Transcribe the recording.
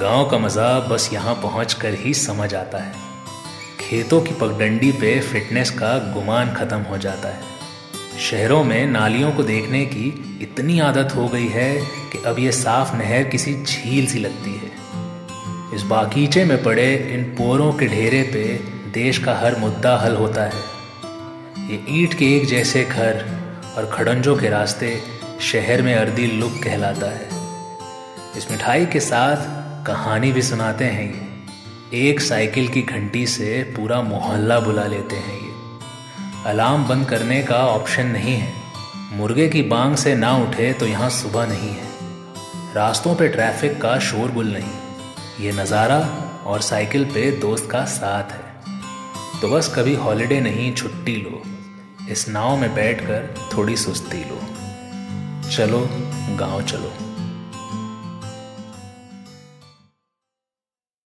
गाँव का मज़ा बस यहाँ पहुँच कर ही समझ आता है। खेतों की पगडंडी पे फिटनेस का गुमान ख़त्म हो जाता है। शहरों में नालियों को देखने की इतनी आदत हो गई है कि अब ये साफ़ नहर किसी झील सी लगती है। इस बागीचे में पड़े इन पोरों के ढेरे पे देश का हर मुद्दा हल होता है। ये ईंट के एक जैसे घर और खड़ंजों के रास्ते शहर में अर्दी लुक कहलाता है। इस मिठाई के साथ कहानी भी सुनाते हैं। ये एक साइकिल की घंटी से पूरा मोहल्ला बुला लेते हैं ये। अलार्म बंद करने का ऑप्शन नहीं है। मुर्गे की बांग से ना उठे तो यहाँ सुबह नहीं है। रास्तों पे ट्रैफ़िक का शोरगुल नहीं। ये नज़ारा और साइकिल पे दोस्त का साथ है। तो बस कभी हॉलिडे नहीं, छुट्टी लो। इस नाव में बैठकर थोड़ी सुस्ती लो। चलो, गाँव चलो।